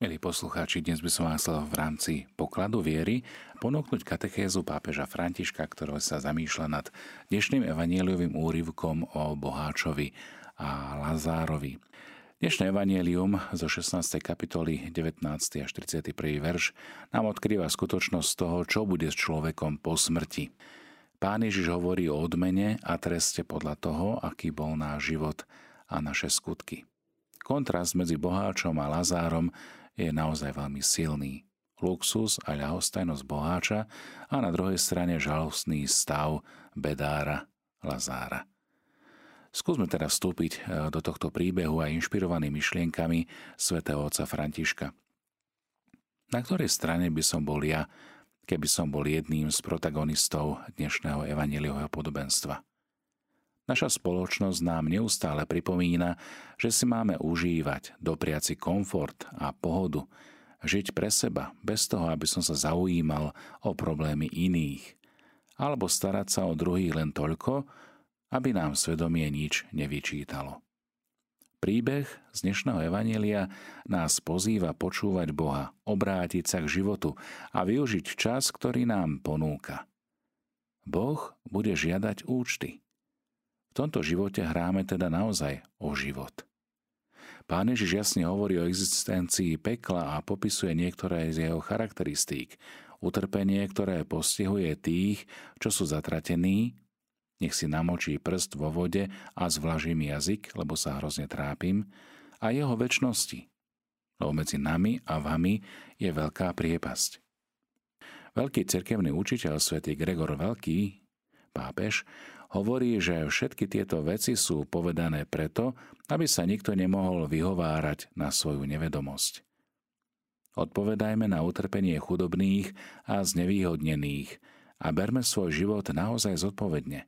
Milí poslucháči, dnes by som vám chcel v rámci pokladu viery ponúknuť katechézu pápeža Františka, ktorý sa zamýšľa nad dnešným evanieliovým úryvkom o Boháčovi a Lazárovi. Dnešné evanielium zo 16. kapitoly 19. až 31. verš nám odkrýva skutočnosť toho, čo bude s človekom po smrti. Pán Ježiš hovorí o odmene a treste podľa toho, aký bol náš život a naše skutky. Kontrast medzi boháčom a Lazárom je naozaj veľmi silný. Luxus a ľahostajnosť boháča a na druhej strane žalostný stav bedára Lazára. Skúsme teda vstúpiť e, do tohto príbehu aj inšpirovaný myšlienkami svätého otca Františka. Na ktorej strane by som bol ja, keby som bol jedným z protagonistov dnešného evaneliového podobenstva? Naša spoločnosť nám neustále pripomína, že si máme užívať, dopriaci komfort a pohodu, žiť pre seba, bez toho, aby som sa zaujímal o problémy iných, alebo starať sa o druhých len toľko, aby nám svedomie nič nevyčítalo. Príbeh z dnešného Evanelia nás pozýva počúvať Boha, obrátiť sa k životu a využiť čas, ktorý nám ponúka. Boh bude žiadať účty. V tomto živote hráme teda naozaj o život. Pán Ježiš jasne hovorí o existencii pekla a popisuje niektoré z jeho charakteristík. Utrpenie, ktoré postihuje tých, čo sú zatratení, nech si namočí prst vo vode a zvlaží mi jazyk, lebo sa hrozne trápim, a jeho väčšnosti, lebo medzi nami a vami je veľká priepasť. Veľký cirkevný učiteľ svätý Gregor Veľký, pápež, hovorí, že všetky tieto veci sú povedané preto, aby sa nikto nemohol vyhovárať na svoju nevedomosť. Odpovedajme na utrpenie chudobných a znevýhodnených a berme svoj život naozaj zodpovedne.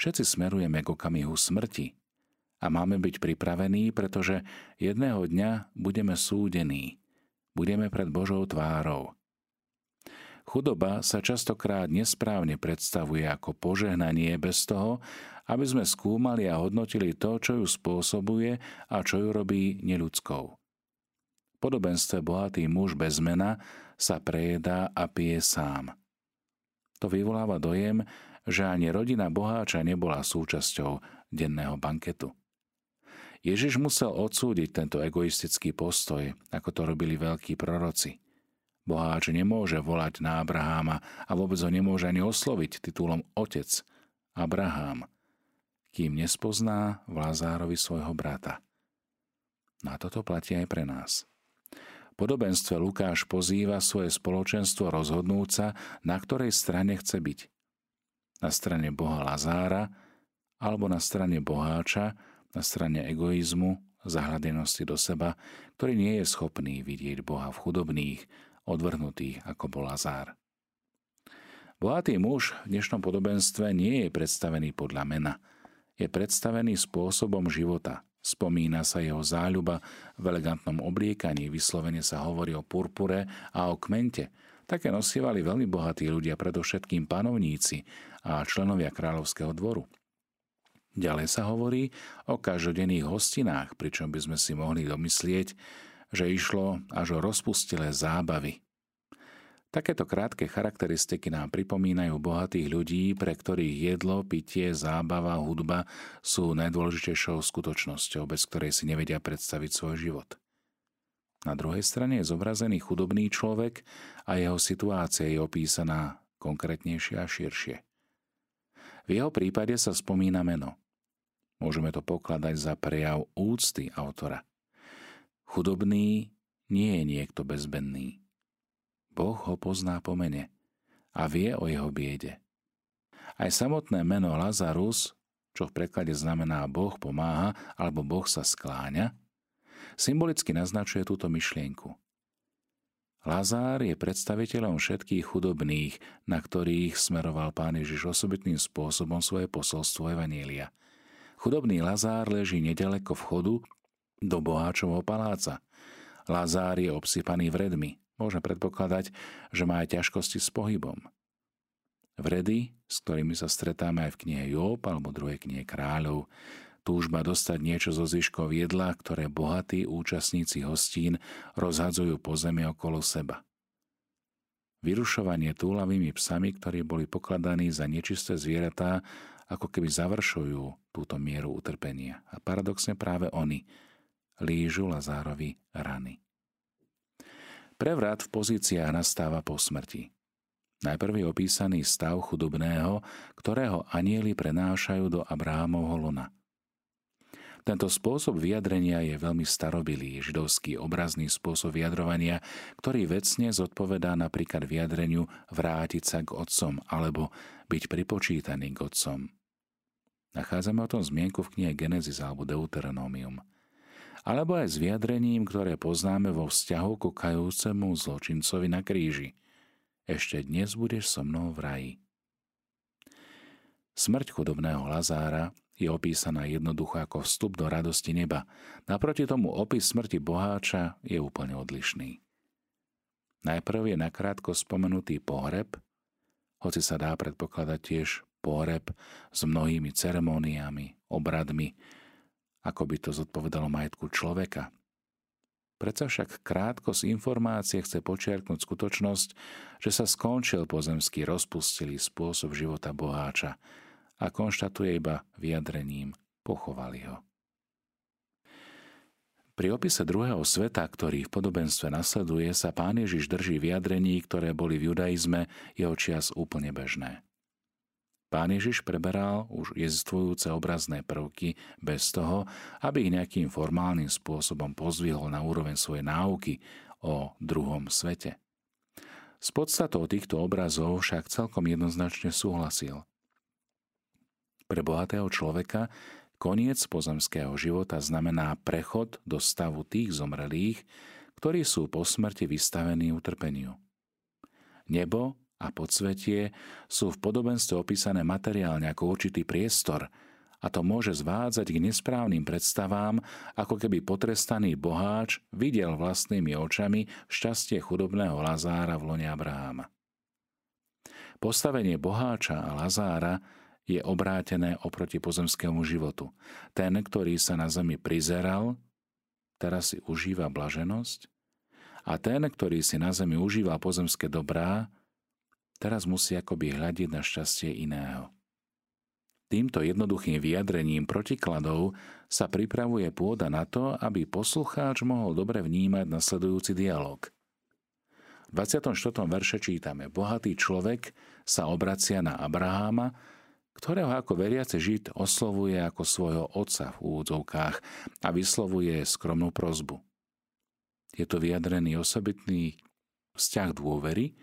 Všetci smerujeme k okamihu smrti a máme byť pripravení, pretože jedného dňa budeme súdení. Budeme pred Božou tvárou. Chudoba sa častokrát nesprávne predstavuje ako požehnanie bez toho, aby sme skúmali a hodnotili to, čo ju spôsobuje a čo ju robí neľudskou. Podobenstve bohatý muž bez mena sa prejedá a pije sám. To vyvoláva dojem, že ani rodina boháča nebola súčasťou denného banketu. Ježiš musel odsúdiť tento egoistický postoj, ako to robili veľkí proroci. Boháč nemôže volať na Abraháma a vôbec ho nemôže ani osloviť titulom Otec, Abrahám, kým nespozná v Lazárovi svojho brata. Na toto platí aj pre nás. V podobenstve Lukáš pozýva svoje spoločenstvo rozhodnúť sa, na ktorej strane chce byť – na strane Boha Lazára alebo na strane boháča, na strane egoizmu, zahľadenosti do seba, ktorý nie je schopný vidieť Boha v chudobných, odvrhnutých ako bol Lazár. Bohatý muž v dnešnom podobenstve nie je predstavený podľa mena. Je predstavený spôsobom života. Spomína sa jeho záľuba v elegantnom obliekaní, vyslovene sa hovorí o purpure a o kmente. Také nosievali veľmi bohatí ľudia, predovšetkým panovníci, a členovia kráľovského dvoru. Ďalej sa hovorí o každodenných hostinách, pričom by sme si mohli domyslieť, že išlo až o rozpustilé zábavy. Takéto krátke charakteristiky nám pripomínajú bohatých ľudí, pre ktorých jedlo, pitie, zábava, hudba sú najdôležitejšou skutočnosťou, bez ktorej si nevedia predstaviť svoj život. Na druhej strane je zobrazený chudobný človek a jeho situácia je opísaná konkrétnejšie a širšie. V jeho prípade sa spomína meno. Môžeme to pokladať za prejav úcty autora. Chudobný nie je niekto bezbenný. Boh ho pozná po mene a vie o jeho biede. Aj samotné meno Lazarus, čo v preklade znamená Boh pomáha alebo Boh sa skláňa, symbolicky naznačuje túto myšlienku – Lazár je predstaviteľom všetkých chudobných, na ktorých smeroval pán Ježiš osobitným spôsobom svoje posolstvo Evanielia. Chudobný Lazár leží nedaleko vchodu do boháčovho paláca. Lazár je obsypaný vredmi. Môže predpokladať, že má aj ťažkosti s pohybom. Vredy, s ktorými sa stretáme aj v knihe Job alebo druhej knihe kráľov, túžba dostať niečo zo zvyškov jedla, ktoré bohatí účastníci hostín rozhadzujú po zemi okolo seba. Vyrušovanie túlavými psami, ktorí boli pokladaní za nečisté zvieratá, ako keby završujú túto mieru utrpenia. A paradoxne práve oni lížu Lazárovi rany. Prevrat v pozíciách nastáva po smrti. Najprv je opísaný stav chudobného, ktorého anieli prenášajú do Abrahámovho lona. Tento spôsob vyjadrenia je veľmi starobilý, židovský obrazný spôsob vyjadrovania, ktorý vecne zodpovedá napríklad vyjadreniu vrátiť sa k otcom alebo byť pripočítaný k otcom. Nachádzame o tom zmienku v knihe Genesis alebo Deuteronomium. Alebo aj s vyjadrením, ktoré poznáme vo vzťahu ku kajúcemu zločincovi na kríži. Ešte dnes budeš so mnou v raji. Smrť chudobného Lazára je opísaná jednoducho ako vstup do radosti neba. Naproti tomu opis smrti boháča je úplne odlišný. Najprv je nakrátko spomenutý pohreb, hoci sa dá predpokladať tiež pohreb s mnohými ceremóniami, obradmi, ako by to zodpovedalo majetku človeka. Predsa však krátko z informácie chce počiarknúť skutočnosť, že sa skončil pozemský rozpustilý spôsob života boháča, a konštatuje iba vyjadrením pochovali ho. Pri opise druhého sveta, ktorý v podobenstve nasleduje, sa pán Ježiš drží vyjadrení, ktoré boli v judaizme jeho čias úplne bežné. Pán Ježiš preberal už existujúce obrazné prvky bez toho, aby ich nejakým formálnym spôsobom pozvihol na úroveň svojej náuky o druhom svete. S podstatou týchto obrazov však celkom jednoznačne súhlasil. Pre bohatého človeka koniec pozemského života znamená prechod do stavu tých zomrelých, ktorí sú po smrti vystavení utrpeniu. Nebo a podsvetie sú v podobenstve opísané materiálne ako určitý priestor a to môže zvádzať k nesprávnym predstavám, ako keby potrestaný boháč videl vlastnými očami šťastie chudobného Lazára v lone Abraháma. Postavenie boháča a Lazára je obrátené oproti pozemskému životu. Ten, ktorý sa na zemi prizeral, teraz si užíva blaženosť a ten, ktorý si na zemi užíva pozemské dobrá, teraz musí akoby hľadiť na šťastie iného. Týmto jednoduchým vyjadrením protikladov sa pripravuje pôda na to, aby poslucháč mohol dobre vnímať nasledujúci dialog. V 24. verše čítame Bohatý človek sa obracia na Abraháma, ktorého ako veriace žid oslovuje ako svojho otca v úvodzovkách a vyslovuje skromnú prozbu. Je to vyjadrený osobitný vzťah dôvery,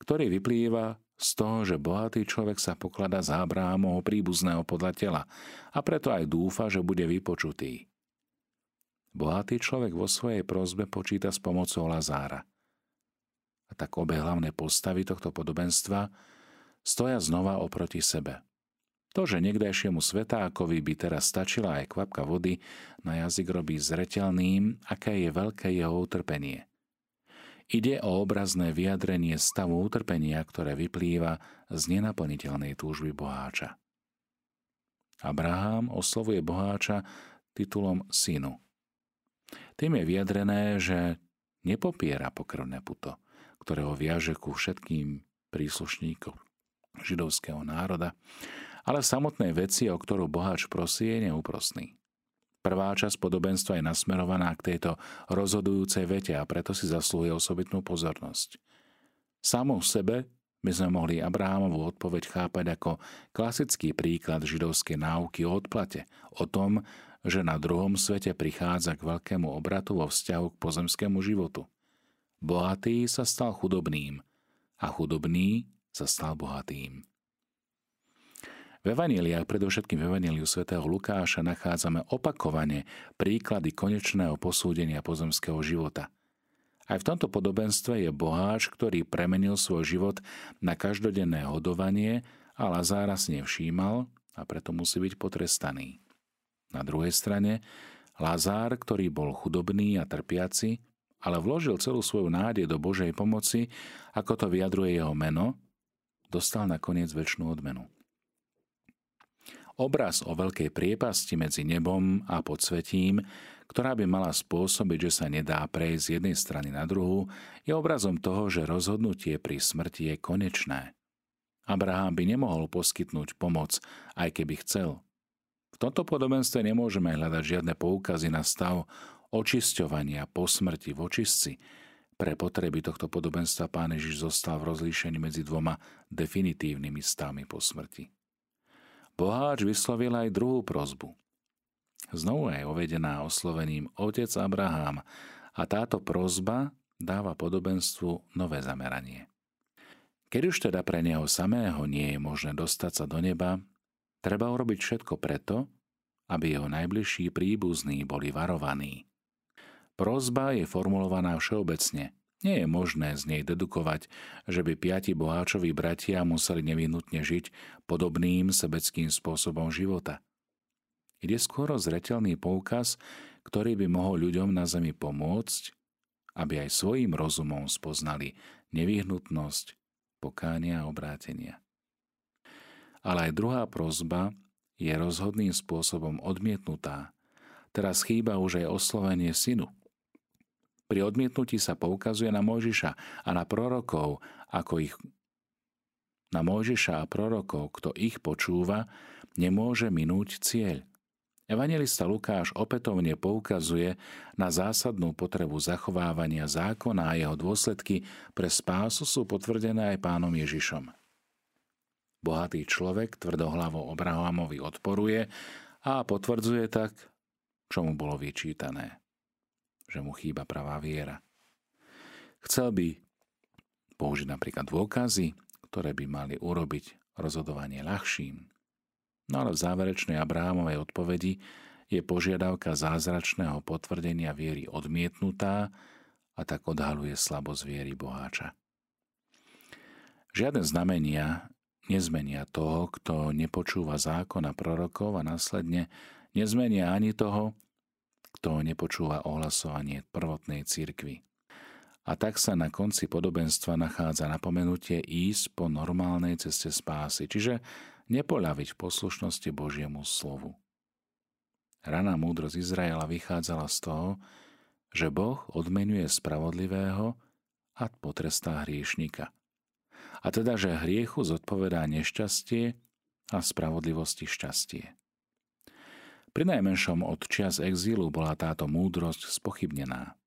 ktorý vyplýva z toho, že bohatý človek sa poklada za Abrahamovho príbuzného podľa tela a preto aj dúfa, že bude vypočutý. Bohatý človek vo svojej prozbe počíta s pomocou Lazára. A tak obe hlavné postavy tohto podobenstva stoja znova oproti sebe. To, že niekdajšiemu svetákovi by teraz stačila aj kvapka vody, na jazyk robí zretelným, aké je veľké jeho utrpenie. Ide o obrazné vyjadrenie stavu utrpenia, ktoré vyplýva z nenaplniteľnej túžby boháča. Abraham oslovuje boháča titulom synu. Tým je vyjadrené, že nepopiera pokrvné puto, ktorého viaže ku všetkým príslušníkom židovského národa, ale samotnej veci, o ktorú boháč prosí, je neúprosný. Prvá časť podobenstva je nasmerovaná k tejto rozhodujúcej vete a preto si zaslúhuje osobitnú pozornosť. Samo v sebe by sme mohli Abrahamovú odpoveď chápať ako klasický príklad židovskej náuky o odplate, o tom, že na druhom svete prichádza k veľkému obratu vo vzťahu k pozemskému životu. Bohatý sa stal chudobným a chudobný sa stal bohatým. V Evaníliách, predovšetkým v Evaníliu svätého Lukáša, nachádzame opakovane príklady konečného posúdenia pozemského života. Aj v tomto podobenstve je boháč, ktorý premenil svoj život na každodenné hodovanie a Lazára si nevšímal a preto musí byť potrestaný. Na druhej strane, Lazár, ktorý bol chudobný a trpiaci, ale vložil celú svoju nádej do Božej pomoci, ako to vyjadruje jeho meno, dostal nakoniec väčšinu odmenu. Obraz o veľkej priepasti medzi nebom a podsvetím, ktorá by mala spôsobiť, že sa nedá prejsť z jednej strany na druhú, je obrazom toho, že rozhodnutie pri smrti je konečné. Abraham by nemohol poskytnúť pomoc, aj keby chcel. V tomto podobenstve nemôžeme hľadať žiadne poukazy na stav očisťovania po smrti v očistci. Pre potreby tohto podobenstva pán Ježiš zostal v rozlíšení medzi dvoma definitívnymi stavmi po smrti. Boháč vyslovil aj druhú prozbu. Znovu je uvedená oslovením Otec Abraham a táto prozba dáva podobenstvu nové zameranie. Keď už teda pre neho samého nie je možné dostať sa do neba, treba urobiť všetko preto, aby jeho najbližší príbuzní boli varovaní. Prozba je formulovaná všeobecne – nie je možné z nej dedukovať, že by piati boháčoví bratia museli nevyhnutne žiť podobným sebeckým spôsobom života. Ide skôr o zretelný poukaz, ktorý by mohol ľuďom na zemi pomôcť, aby aj svojim rozumom spoznali nevyhnutnosť pokánia a obrátenia. Ale aj druhá prozba je rozhodným spôsobom odmietnutá. Teraz chýba už aj oslovenie synu – pri odmietnutí sa poukazuje na Mojžiša a na prorokov, ako ich na Mojžiša a prorokov, kto ich počúva, nemôže minúť cieľ. Evangelista Lukáš opätovne poukazuje na zásadnú potrebu zachovávania zákona a jeho dôsledky pre spásu sú potvrdené aj pánom Ježišom. Bohatý človek tvrdohlavo Abrahamovi odporuje a potvrdzuje tak, čo mu bolo vyčítané že mu chýba pravá viera. Chcel by použiť napríklad dôkazy, ktoré by mali urobiť rozhodovanie ľahším. No ale v záverečnej Abrahamovej odpovedi je požiadavka zázračného potvrdenia viery odmietnutá a tak odhaluje slabosť viery boháča. Žiadne znamenia nezmenia toho, kto nepočúva zákona prorokov a následne nezmenia ani toho, kto nepočúva ohlasovanie prvotnej cirkvi. A tak sa na konci podobenstva nachádza napomenutie ísť po normálnej ceste spásy, čiže nepoľaviť v poslušnosti Božiemu slovu. Raná múdrosť Izraela vychádzala z toho, že Boh odmenuje spravodlivého a potrestá hriešnika. A teda, že hriechu zodpovedá nešťastie a spravodlivosti šťastie. Pri najmenšom od čias exílu bola táto múdrosť spochybnená.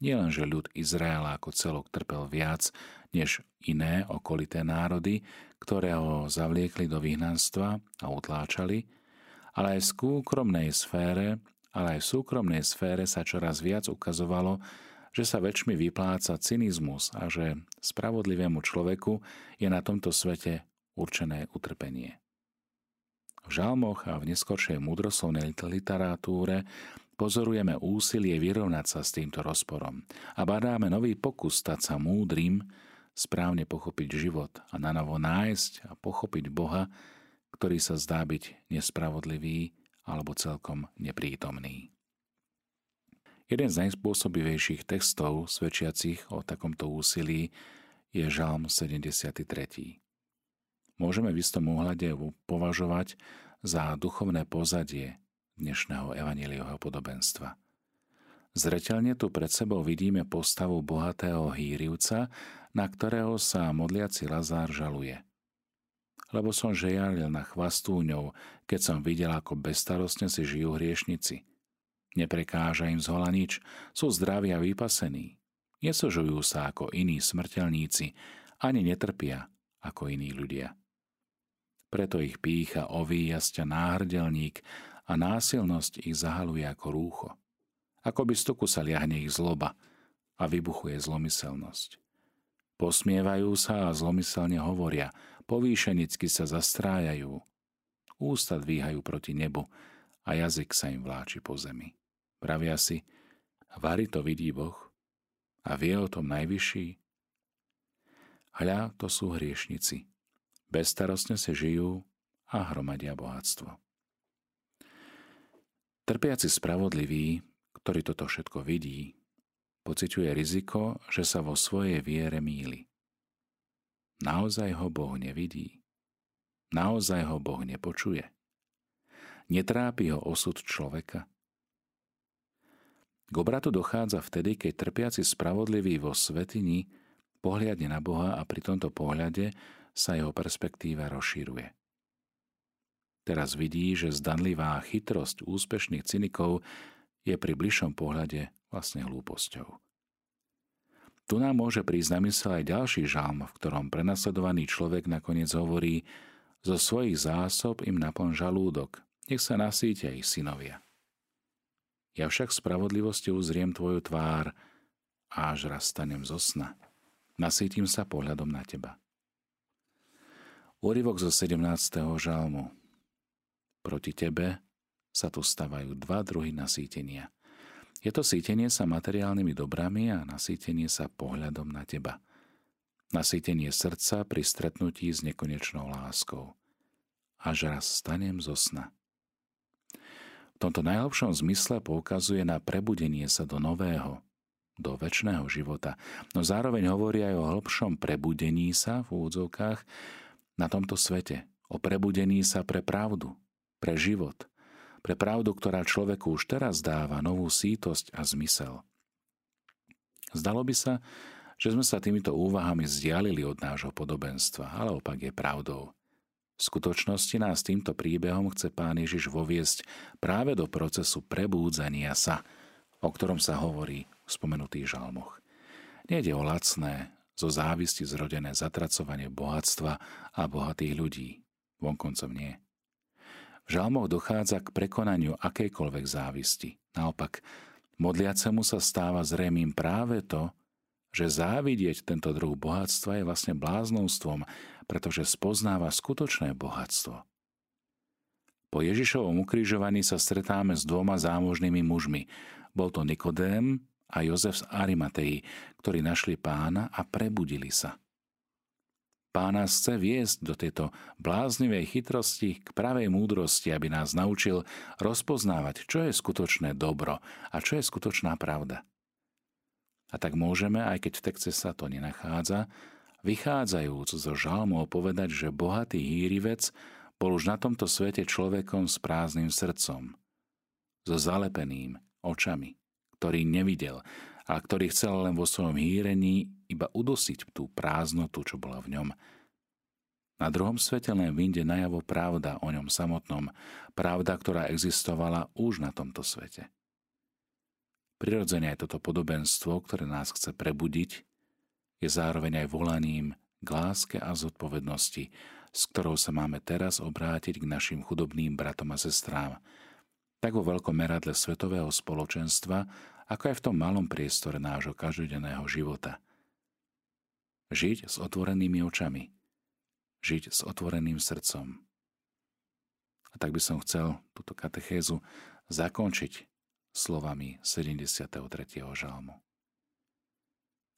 Nielen, že ľud Izraela ako celok trpel viac než iné okolité národy, ktoré ho zavliekli do vyhnanstva a utláčali, ale aj v súkromnej sfére, ale aj v súkromnej sfére sa čoraz viac ukazovalo, že sa väčšmi vypláca cynizmus a že spravodlivému človeku je na tomto svete určené utrpenie. V žalmoch a v neskoršej múdroslovnej literatúre pozorujeme úsilie vyrovnať sa s týmto rozporom a badáme nový pokus stať sa múdrym, správne pochopiť život a nanovo nájsť a pochopiť Boha, ktorý sa zdá byť nespravodlivý alebo celkom neprítomný. Jeden z najspôsobivejších textov svedčiacich o takomto úsilí je Žalm 73 môžeme v istom ohľade považovať za duchovné pozadie dnešného evaníliového podobenstva. Zreteľne tu pred sebou vidíme postavu bohatého hýrivca, na ktorého sa modliaci Lazár žaluje. Lebo som žejalil na chvastúňov, keď som videl, ako bezstarostne si žijú hriešnici. Neprekáža im zhola nič, sú zdraví a vypasení. Nesožujú sa ako iní smrteľníci, ani netrpia ako iní ľudia. Preto ich pícha ovíjasťa náhrdelník a násilnosť ich zahaluje ako rúcho. Ako by stoku sa liahne ich zloba a vybuchuje zlomyselnosť. Posmievajú sa a zlomyselne hovoria, povýšenicky sa zastrájajú, ústa dvíhajú proti nebu a jazyk sa im vláči po zemi. Pravia si, Vary to vidí Boh a vie o tom najvyšší. Hľa, to sú hriešnici, bezstarostne si žijú a hromadia bohatstvo. Trpiaci spravodlivý, ktorý toto všetko vidí, pociťuje riziko, že sa vo svojej viere míli. Naozaj ho Boh nevidí. Naozaj ho Boh nepočuje. Netrápi ho osud človeka? K obratu dochádza vtedy, keď trpiaci spravodlivý vo svetini pohliadne na Boha a pri tomto pohľade sa jeho perspektíva rozšíruje. Teraz vidí, že zdanlivá chytrosť úspešných cynikov je pri bližšom pohľade vlastne hlúposťou. Tu nám môže prísť na mysel aj ďalší žalm, v ktorom prenasledovaný človek nakoniec hovorí zo svojich zásob im naplň žalúdok, nech sa nasítia ich synovia. Ja však spravodlivosťou zriem tvoju tvár až raz stanem zo sna. Nasítim sa pohľadom na teba. Úryvok zo 17. žalmu. Proti tebe sa tu stavajú dva druhy nasýtenia. Je to sítenie sa materiálnymi dobrami a nasýtenie sa pohľadom na teba. Nasýtenie srdca pri stretnutí s nekonečnou láskou. Až raz stanem zo sna. V tomto najlepšom zmysle poukazuje na prebudenie sa do nového, do väčšného života, no zároveň hovorí aj o hĺbšom prebudení sa v úvodzovkách na tomto svete, o prebudení sa pre pravdu, pre život, pre pravdu, ktorá človeku už teraz dáva novú sítosť a zmysel. Zdalo by sa, že sme sa týmito úvahami zdialili od nášho podobenstva, ale opak je pravdou. V skutočnosti nás týmto príbehom chce Pán Ježiš voviesť práve do procesu prebúdzania sa, o ktorom sa hovorí v spomenutých žalmoch. Nejde o lacné, zo závisti zrodené zatracovanie bohatstva a bohatých ľudí. Vonkoncom nie. V žalmoch dochádza k prekonaniu akejkoľvek závisti. Naopak, modliacemu sa stáva zrejmým práve to, že závidieť tento druh bohatstva je vlastne bláznovstvom, pretože spoznáva skutočné bohatstvo. Po Ježišovom ukrižovaní sa stretáme s dvoma zámožnými mužmi. Bol to Nikodém a Jozef z Arimatei, ktorí našli pána a prebudili sa. Pán nás chce viesť do tejto bláznivej chytrosti k pravej múdrosti, aby nás naučil rozpoznávať, čo je skutočné dobro a čo je skutočná pravda. A tak môžeme, aj keď v texte sa to nenachádza, vychádzajúc zo žalmov povedať, že bohatý hýrivec bol už na tomto svete človekom s prázdnym srdcom, so zalepeným očami ktorý nevidel a ktorý chcel len vo svojom hýrení iba udosiť tú prázdnotu, čo bola v ňom. Na druhom svete len vyjde najavo pravda o ňom samotnom, pravda, ktorá existovala už na tomto svete. Prirodzene aj toto podobenstvo, ktoré nás chce prebudiť, je zároveň aj volaním k láske a zodpovednosti, s ktorou sa máme teraz obrátiť k našim chudobným bratom a sestrám, tak vo veľkom meradle svetového spoločenstva, ako aj v tom malom priestore nášho každodenného života. Žiť s otvorenými očami. Žiť s otvoreným srdcom. A tak by som chcel túto katechézu zakončiť slovami 73. žalmu.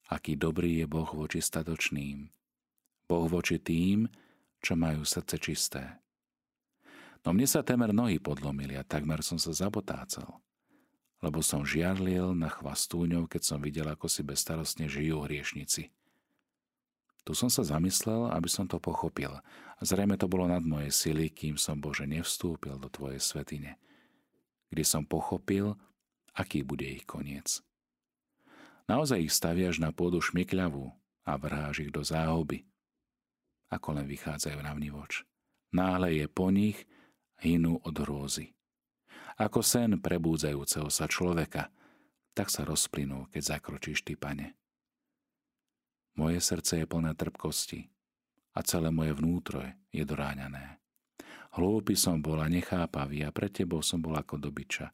Aký dobrý je Boh voči statočným, Boh voči tým, čo majú srdce čisté. No mne sa temer nohy podlomili a takmer som sa zabotácal, lebo som žiarlil na chvastúňov, keď som videl, ako si bezstarostne žijú hriešnici. Tu som sa zamyslel, aby som to pochopil. A zrejme to bolo nad moje sily, kým som Bože nevstúpil do Tvojej svetine. Kdy som pochopil, aký bude ich koniec. Naozaj ich staviaš na pôdu šmykľavú a vrháš ich do záhoby. Ako len vychádzajú na vnivoč. Náhle je po nich hynú od hrôzy. Ako sen prebúdzajúceho sa človeka, tak sa rozplynú, keď zakročíš ty, pane. Moje srdce je plné trpkosti a celé moje vnútro je doráňané. Hlúpy som bol a nechápavý a pre tebou som bol ako dobyča.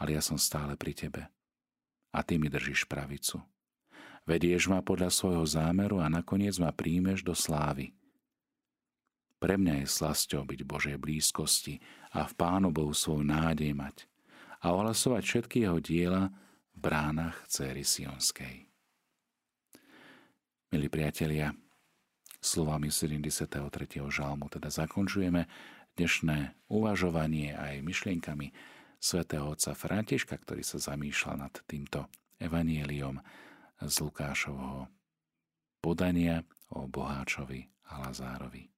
Ale ja som stále pri tebe a ty mi držíš pravicu. Vedieš ma podľa svojho zámeru a nakoniec ma príjmeš do slávy. Pre mňa je slasťou byť Božej blízkosti a v Pánu Bohu svoju nádej mať a ohlasovať všetky jeho diela v bránach céry Sionskej. Milí priatelia, slovami 73. žalmu teda zakončujeme dnešné uvažovanie aj myšlienkami svätého otca Františka, ktorý sa zamýšľa nad týmto evanieliom z Lukášovho podania o Boháčovi a Lazárovi.